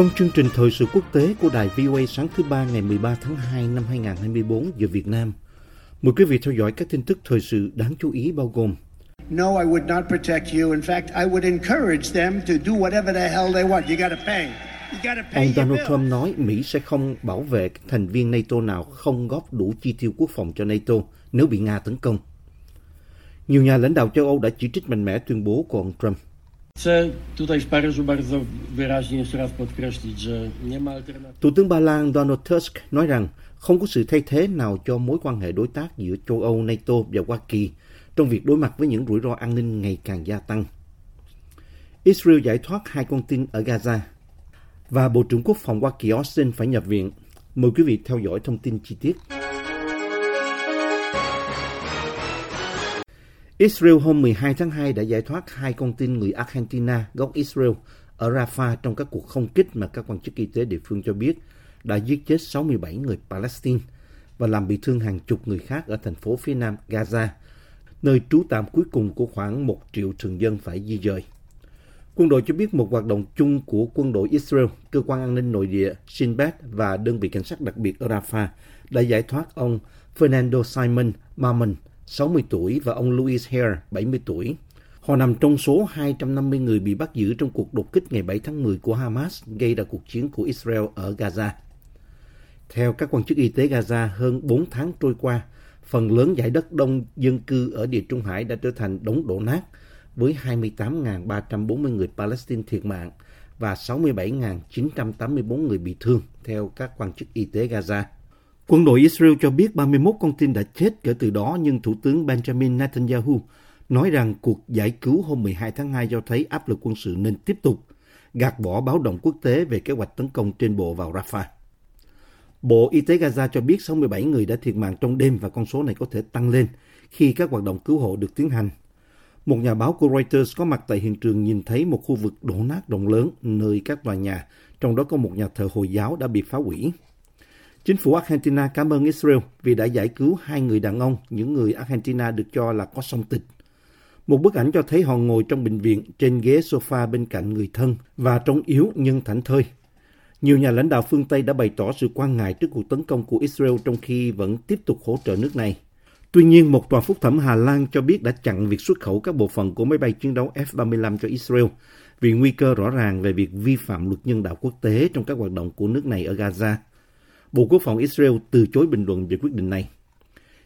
Trong chương trình thời sự quốc tế của đài VOA sáng thứ ba ngày 13 tháng 2 năm 2024 giờ Việt Nam, mời quý vị theo dõi các tin tức thời sự đáng chú ý bao gồm No, I would not protect you. In fact, I would encourage them to do whatever the hell they want. You got to pay. You Ông Donald. Trump nói Mỹ sẽ không bảo vệ các thành viên NATO nào không góp đủ chi tiêu quốc phòng cho NATO nếu bị Nga tấn công. Nhiều nhà lãnh đạo châu Âu đã chỉ trích mạnh mẽ tuyên bố của ông Trump. Chcę tutaj w Paryżu bardzo wyraźnie jeszcze raz podkreślić, że nie ma alternatywy. Thủ tướng Ba Lan Donald Tusk nói rằng không có sự thay thế nào cho mối quan hệ đối tác giữa châu Âu, NATO và Hoa Kỳ trong việc đối mặt với những rủi ro an ninh ngày càng gia tăng. Israel giải thoát hai con tin ở Gaza và Bộ trưởng Quốc phòng Hoa Kỳ Austin phải nhập viện. Mời quý vị theo dõi thông tin chi tiết. Israel hôm 12 tháng 2 đã giải thoát hai con tin người Argentina gốc Israel ở Rafah trong các cuộc không kích mà các quan chức y tế địa phương cho biết đã giết chết 67 người Palestine và làm bị thương hàng chục người khác ở thành phố phía nam Gaza, nơi trú tạm cuối cùng của khoảng một triệu thường dân phải di dời. Quân đội cho biết một hoạt động chung của quân đội Israel, cơ quan an ninh nội địa Shin Bet và đơn vị cảnh sát đặc biệt ở Rafah đã giải thoát ông Fernando Simon Mammon, 60 tuổi và ông Louis Hare, 70 tuổi. Họ nằm trong số 250 người bị bắt giữ trong cuộc đột kích ngày 7 tháng 10 của Hamas gây ra cuộc chiến của Israel ở Gaza. Theo các quan chức y tế Gaza, hơn 4 tháng trôi qua, phần lớn giải đất đông dân cư ở địa Trung Hải đã trở thành đống đổ nát, với 28.340 người Palestine thiệt mạng và 67.984 người bị thương, theo các quan chức y tế Gaza. Quân đội Israel cho biết 31 con tin đã chết kể từ đó, nhưng Thủ tướng Benjamin Netanyahu nói rằng cuộc giải cứu hôm 12 tháng 2 cho thấy áp lực quân sự nên tiếp tục, gạt bỏ báo động quốc tế về kế hoạch tấn công trên bộ vào Rafah. Bộ Y tế Gaza cho biết 67 người đã thiệt mạng trong đêm và con số này có thể tăng lên khi các hoạt động cứu hộ được tiến hành. Một nhà báo của Reuters có mặt tại hiện trường nhìn thấy một khu vực đổ nát rộng lớn nơi các tòa nhà, trong đó có một nhà thờ Hồi giáo đã bị phá hủy. Chính phủ Argentina cảm ơn Israel vì đã giải cứu hai người đàn ông, những người Argentina được cho là có song tịch. Một bức ảnh cho thấy họ ngồi trong bệnh viện trên ghế sofa bên cạnh người thân và trông yếu nhưng thảnh thơi. Nhiều nhà lãnh đạo phương Tây đã bày tỏ sự quan ngại trước cuộc tấn công của Israel trong khi vẫn tiếp tục hỗ trợ nước này. Tuy nhiên, một tòa phúc thẩm Hà Lan cho biết đã chặn việc xuất khẩu các bộ phận của máy bay chiến đấu F-35 cho Israel vì nguy cơ rõ ràng về việc vi phạm luật nhân đạo quốc tế trong các hoạt động của nước này ở Gaza. Bộ Quốc phòng Israel từ chối bình luận về quyết định này.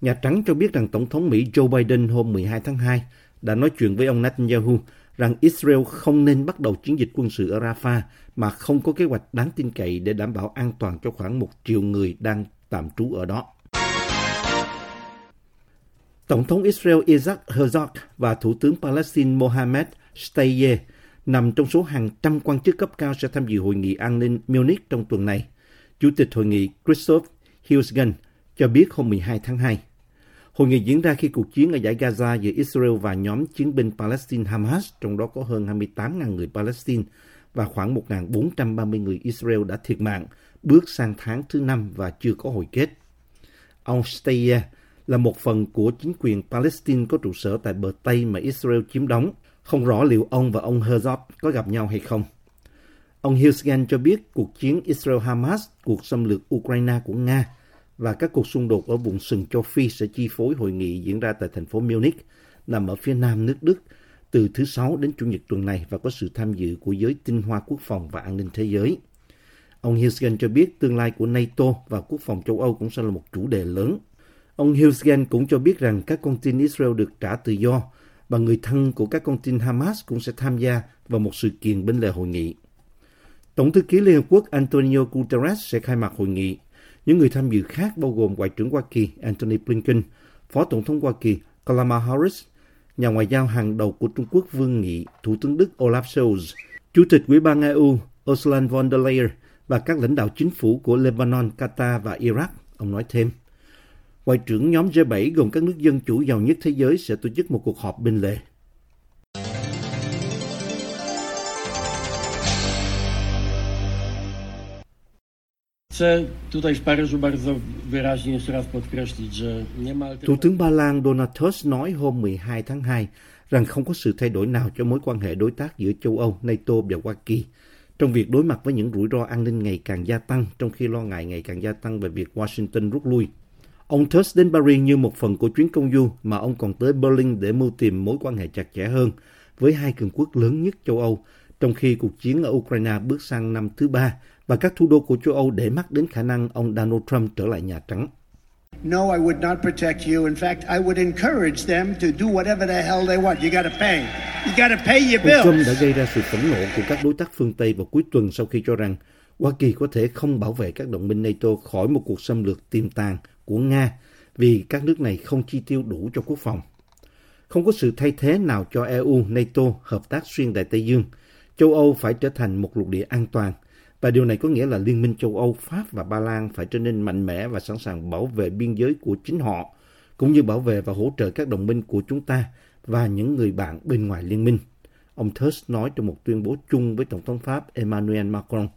Nhà Trắng cho biết rằng Tổng thống Mỹ Joe Biden hôm 12 tháng 2 đã nói chuyện với ông Netanyahu rằng Israel không nên bắt đầu chiến dịch quân sự ở Rafah mà không có kế hoạch đáng tin cậy để đảm bảo an toàn cho khoảng một triệu người đang tạm trú ở đó. Tổng thống Israel Isaac Herzog và Thủ tướng Palestine Mohammed Shtayyeh nằm trong số hàng trăm quan chức cấp cao sẽ tham dự hội nghị an ninh Munich trong tuần này. Chủ tịch hội nghị Christoph Hilsgen cho biết hôm 12 tháng 2. Hội nghị diễn ra khi cuộc chiến ở giải Gaza giữa Israel và nhóm chiến binh Palestine Hamas, trong đó có hơn 28.000 người Palestine và khoảng 1.430 người Israel đã thiệt mạng, bước sang tháng thứ năm và chưa có hồi kết. Ông Steyer là một phần của chính quyền Palestine có trụ sở tại bờ Tây mà Israel chiếm đóng. Không rõ liệu ông và ông Herzog có gặp nhau hay không. Ông Hilsgen cho biết cuộc chiến Israel-Hamas, cuộc xâm lược Ukraine của Nga và các cuộc xung đột ở vùng sừng châu Phi sẽ chi phối hội nghị diễn ra tại thành phố Munich, nằm ở phía nam nước Đức, từ thứ Sáu đến Chủ nhật tuần này và có sự tham dự của giới tinh hoa quốc phòng và an ninh thế giới. Ông Hilsgen cho biết tương lai của NATO và quốc phòng châu Âu cũng sẽ là một chủ đề lớn. Ông Hilsgen cũng cho biết rằng các con tin Israel được trả tự do và người thân của các con tin Hamas cũng sẽ tham gia vào một sự kiện bên lề hội nghị. Tổng thư ký Liên Hợp Quốc Antonio Guterres sẽ khai mạc hội nghị. Những người tham dự khác bao gồm Ngoại trưởng Hoa Kỳ Antony Blinken, Phó Tổng thống Hoa Kỳ Kamala Harris, nhà ngoại giao hàng đầu của Trung Quốc Vương Nghị, Thủ tướng Đức Olaf Scholz, Chủ tịch Ủy ban EU Ursula von der Leyen và các lãnh đạo chính phủ của Lebanon, Qatar và Iraq. Ông nói thêm, Ngoại trưởng nhóm G7 gồm các nước dân chủ giàu nhất thế giới sẽ tổ chức một cuộc họp bên lề. Chcę tutaj w Paryżu bardzo wyraźnie jeszcze raz podkreślić, że nie ma Thủ tướng Ba Lan Donald Tusk nói hôm 12 tháng 2 rằng không có sự thay đổi nào cho mối quan hệ đối tác giữa châu Âu, NATO và Hoa Kỳ trong việc đối mặt với những rủi ro an ninh ngày càng gia tăng, trong khi lo ngại ngày càng gia tăng về việc Washington rút lui. Ông Tusk đến Paris như một phần của chuyến công du mà ông còn tới Berlin để mưu tìm mối quan hệ chặt chẽ hơn với hai cường quốc lớn nhất châu Âu, trong khi cuộc chiến ở Ukraine bước sang năm thứ ba và các thủ đô của châu Âu để mắt đến khả năng ông Donald Trump trở lại Nhà Trắng. No, I would not protect you. In fact, I would encourage them to do whatever the hell they want. You got to pay. You got to pay your Ông Trump bills. đã gây ra sự phẫn nộ của các đối tác phương Tây vào cuối tuần sau khi cho rằng Hoa Kỳ có thể không bảo vệ các đồng minh NATO khỏi một cuộc xâm lược tiềm tàng của Nga vì các nước này không chi tiêu đủ cho quốc phòng. Không có sự thay thế nào cho EU, NATO hợp tác xuyên Đại Tây Dương. Châu Âu phải trở thành một lục địa an toàn và điều này có nghĩa là Liên minh châu Âu, Pháp và Ba Lan phải trở nên mạnh mẽ và sẵn sàng bảo vệ biên giới của chính họ, cũng như bảo vệ và hỗ trợ các đồng minh của chúng ta và những người bạn bên ngoài liên minh. Ông Tusk nói trong một tuyên bố chung với Tổng thống Pháp Emmanuel Macron.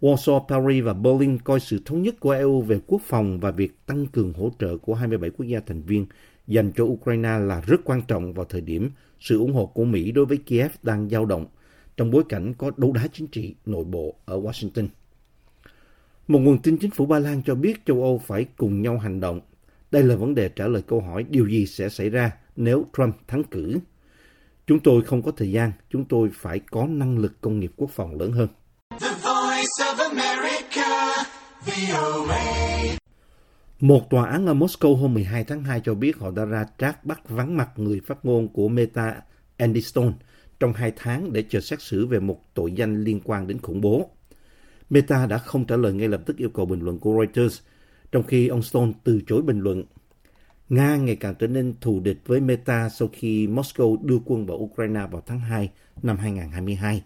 Warsaw, Paris và Berlin coi sự thống nhất của EU về quốc phòng và việc tăng cường hỗ trợ của 27 quốc gia thành viên dành cho Ukraine là rất quan trọng vào thời điểm sự ủng hộ của Mỹ đối với Kiev đang dao động trong bối cảnh có đấu đá chính trị nội bộ ở Washington. Một nguồn tin chính phủ Ba Lan cho biết châu Âu phải cùng nhau hành động. Đây là vấn đề trả lời câu hỏi điều gì sẽ xảy ra nếu Trump thắng cử. Chúng tôi không có thời gian, chúng tôi phải có năng lực công nghiệp quốc phòng lớn hơn. The voice of America, VOA. Một tòa án ở Moscow hôm 12 tháng 2 cho biết họ đã ra trác bắt vắng mặt người phát ngôn của Meta Andy Stone trong hai tháng để chờ xét xử về một tội danh liên quan đến khủng bố. Meta đã không trả lời ngay lập tức yêu cầu bình luận của Reuters, trong khi ông Stone từ chối bình luận. Nga ngày càng trở nên thù địch với Meta sau khi Moscow đưa quân vào Ukraine vào tháng 2 năm 2022.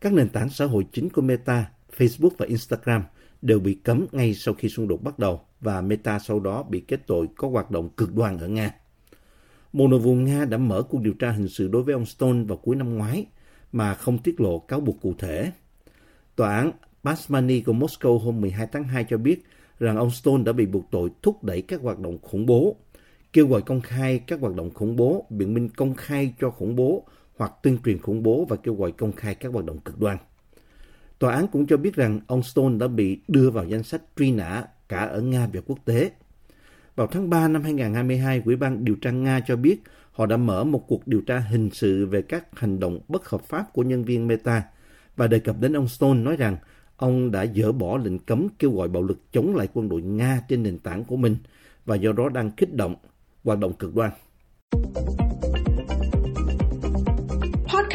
Các nền tảng xã hội chính của Meta, Facebook và Instagram đều bị cấm ngay sau khi xung đột bắt đầu và Meta sau đó bị kết tội có hoạt động cực đoan ở Nga. Bộ Nội vụ Nga đã mở cuộc điều tra hình sự đối với ông Stone vào cuối năm ngoái mà không tiết lộ cáo buộc cụ thể. Tòa án Basmani của Moscow hôm 12 tháng 2 cho biết rằng ông Stone đã bị buộc tội thúc đẩy các hoạt động khủng bố, kêu gọi công khai các hoạt động khủng bố, biện minh công khai cho khủng bố hoặc tuyên truyền khủng bố và kêu gọi công khai các hoạt động cực đoan. Tòa án cũng cho biết rằng ông Stone đã bị đưa vào danh sách truy nã cả ở Nga và quốc tế. Vào tháng 3 năm 2022, Ủy ban điều tra Nga cho biết họ đã mở một cuộc điều tra hình sự về các hành động bất hợp pháp của nhân viên Meta và đề cập đến ông Stone nói rằng ông đã dỡ bỏ lệnh cấm kêu gọi bạo lực chống lại quân đội Nga trên nền tảng của mình và do đó đang kích động hoạt động cực đoan.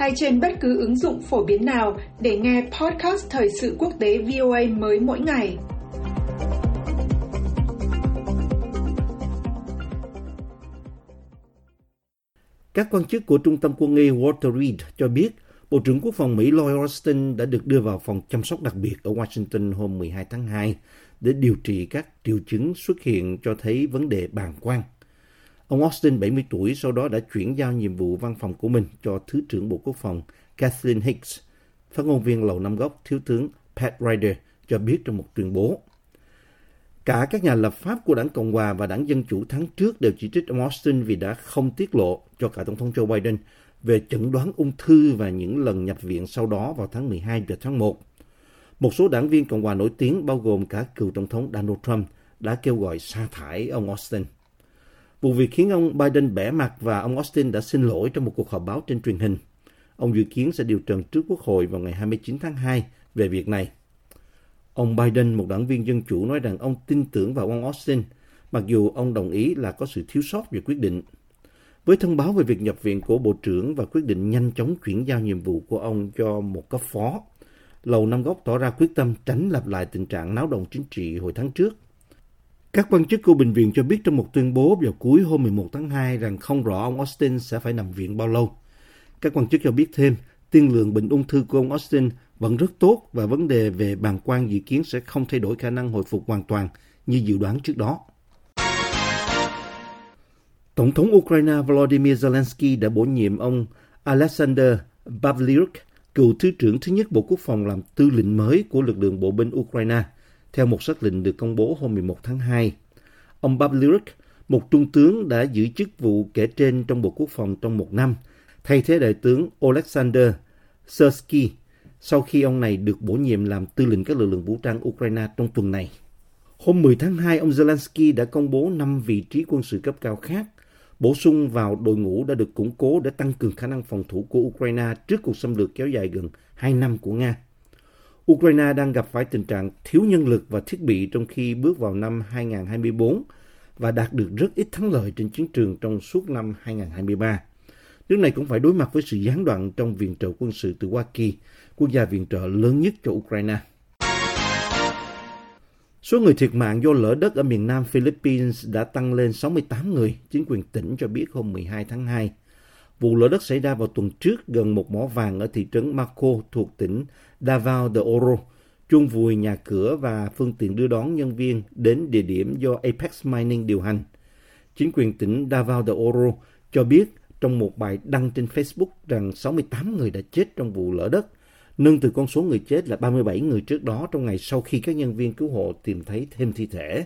hay trên bất cứ ứng dụng phổ biến nào để nghe podcast Thời sự quốc tế VOA mới mỗi ngày. Các quan chức của Trung tâm quân y Walter Reed cho biết, Bộ trưởng Quốc phòng Mỹ Lloyd Austin đã được đưa vào phòng chăm sóc đặc biệt ở Washington hôm 12 tháng 2 để điều trị các triệu chứng xuất hiện cho thấy vấn đề bàng quang. Ông Austin, 70 tuổi, sau đó đã chuyển giao nhiệm vụ văn phòng của mình cho Thứ trưởng Bộ Quốc phòng Kathleen Hicks. Phát ngôn viên Lầu Năm Góc, Thiếu tướng Pat Ryder cho biết trong một tuyên bố. Cả các nhà lập pháp của đảng Cộng hòa và đảng Dân Chủ tháng trước đều chỉ trích ông Austin vì đã không tiết lộ cho cả Tổng thống Joe Biden về chẩn đoán ung thư và những lần nhập viện sau đó vào tháng 12 và tháng 1. Một số đảng viên Cộng hòa nổi tiếng bao gồm cả cựu Tổng thống Donald Trump đã kêu gọi sa thải ông Austin. Vụ việc khiến ông Biden bẻ mặt và ông Austin đã xin lỗi trong một cuộc họp báo trên truyền hình. Ông dự kiến sẽ điều trần trước Quốc hội vào ngày 29 tháng 2 về việc này. Ông Biden, một đảng viên Dân Chủ, nói rằng ông tin tưởng vào ông Austin, mặc dù ông đồng ý là có sự thiếu sót về quyết định. Với thông báo về việc nhập viện của Bộ trưởng và quyết định nhanh chóng chuyển giao nhiệm vụ của ông cho một cấp phó, Lầu Năm Góc tỏ ra quyết tâm tránh lặp lại tình trạng náo động chính trị hồi tháng trước. Các quan chức của bệnh viện cho biết trong một tuyên bố vào cuối hôm 11 tháng 2 rằng không rõ ông Austin sẽ phải nằm viện bao lâu. Các quan chức cho biết thêm, tiên lượng bệnh ung thư của ông Austin vẫn rất tốt và vấn đề về bàng quang dự kiến sẽ không thay đổi khả năng hồi phục hoàn toàn như dự đoán trước đó. Tổng thống Ukraine Volodymyr Zelensky đã bổ nhiệm ông Alexander Pavlyuk, cựu Thứ trưởng thứ nhất Bộ Quốc phòng làm tư lệnh mới của lực lượng bộ binh Ukraine, theo một sắc lệnh được công bố hôm 11 tháng 2. Ông Pavlyuk, một trung tướng đã giữ chức vụ kể trên trong Bộ Quốc phòng trong một năm, thay thế đại tướng Alexander Sersky sau khi ông này được bổ nhiệm làm tư lệnh các lực lượng vũ trang Ukraine trong tuần này. Hôm 10 tháng 2, ông Zelensky đã công bố 5 vị trí quân sự cấp cao khác, bổ sung vào đội ngũ đã được củng cố để tăng cường khả năng phòng thủ của Ukraine trước cuộc xâm lược kéo dài gần 2 năm của Nga. Ukraine đang gặp phải tình trạng thiếu nhân lực và thiết bị trong khi bước vào năm 2024 và đạt được rất ít thắng lợi trên chiến trường trong suốt năm 2023. Nước này cũng phải đối mặt với sự gián đoạn trong viện trợ quân sự từ Hoa Kỳ, quốc gia viện trợ lớn nhất cho Ukraine. Số người thiệt mạng do lỡ đất ở miền nam Philippines đã tăng lên 68 người, chính quyền tỉnh cho biết hôm 12 tháng 2. Vụ lở đất xảy ra vào tuần trước gần một mỏ vàng ở thị trấn Marco thuộc tỉnh Davao de Oro, chung vùi nhà cửa và phương tiện đưa đón nhân viên đến địa điểm do Apex Mining điều hành. Chính quyền tỉnh Davao de Oro cho biết trong một bài đăng trên Facebook rằng 68 người đã chết trong vụ lở đất, nâng từ con số người chết là 37 người trước đó trong ngày sau khi các nhân viên cứu hộ tìm thấy thêm thi thể.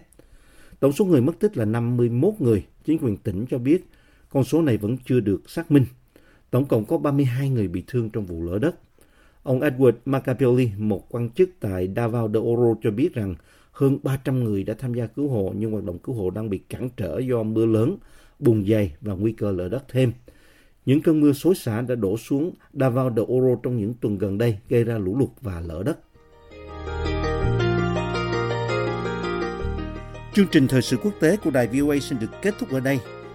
Tổng số người mất tích là 51 người, chính quyền tỉnh cho biết con số này vẫn chưa được xác minh. Tổng cộng có 32 người bị thương trong vụ lỡ đất. Ông Edward Macapelli, một quan chức tại Davao de Oro cho biết rằng hơn 300 người đã tham gia cứu hộ nhưng hoạt động cứu hộ đang bị cản trở do mưa lớn, bùn dày và nguy cơ lở đất thêm. Những cơn mưa xối xả đã đổ xuống Davao de Oro trong những tuần gần đây gây ra lũ lụt và lở đất. Chương trình thời sự quốc tế của đài VOA xin được kết thúc ở đây.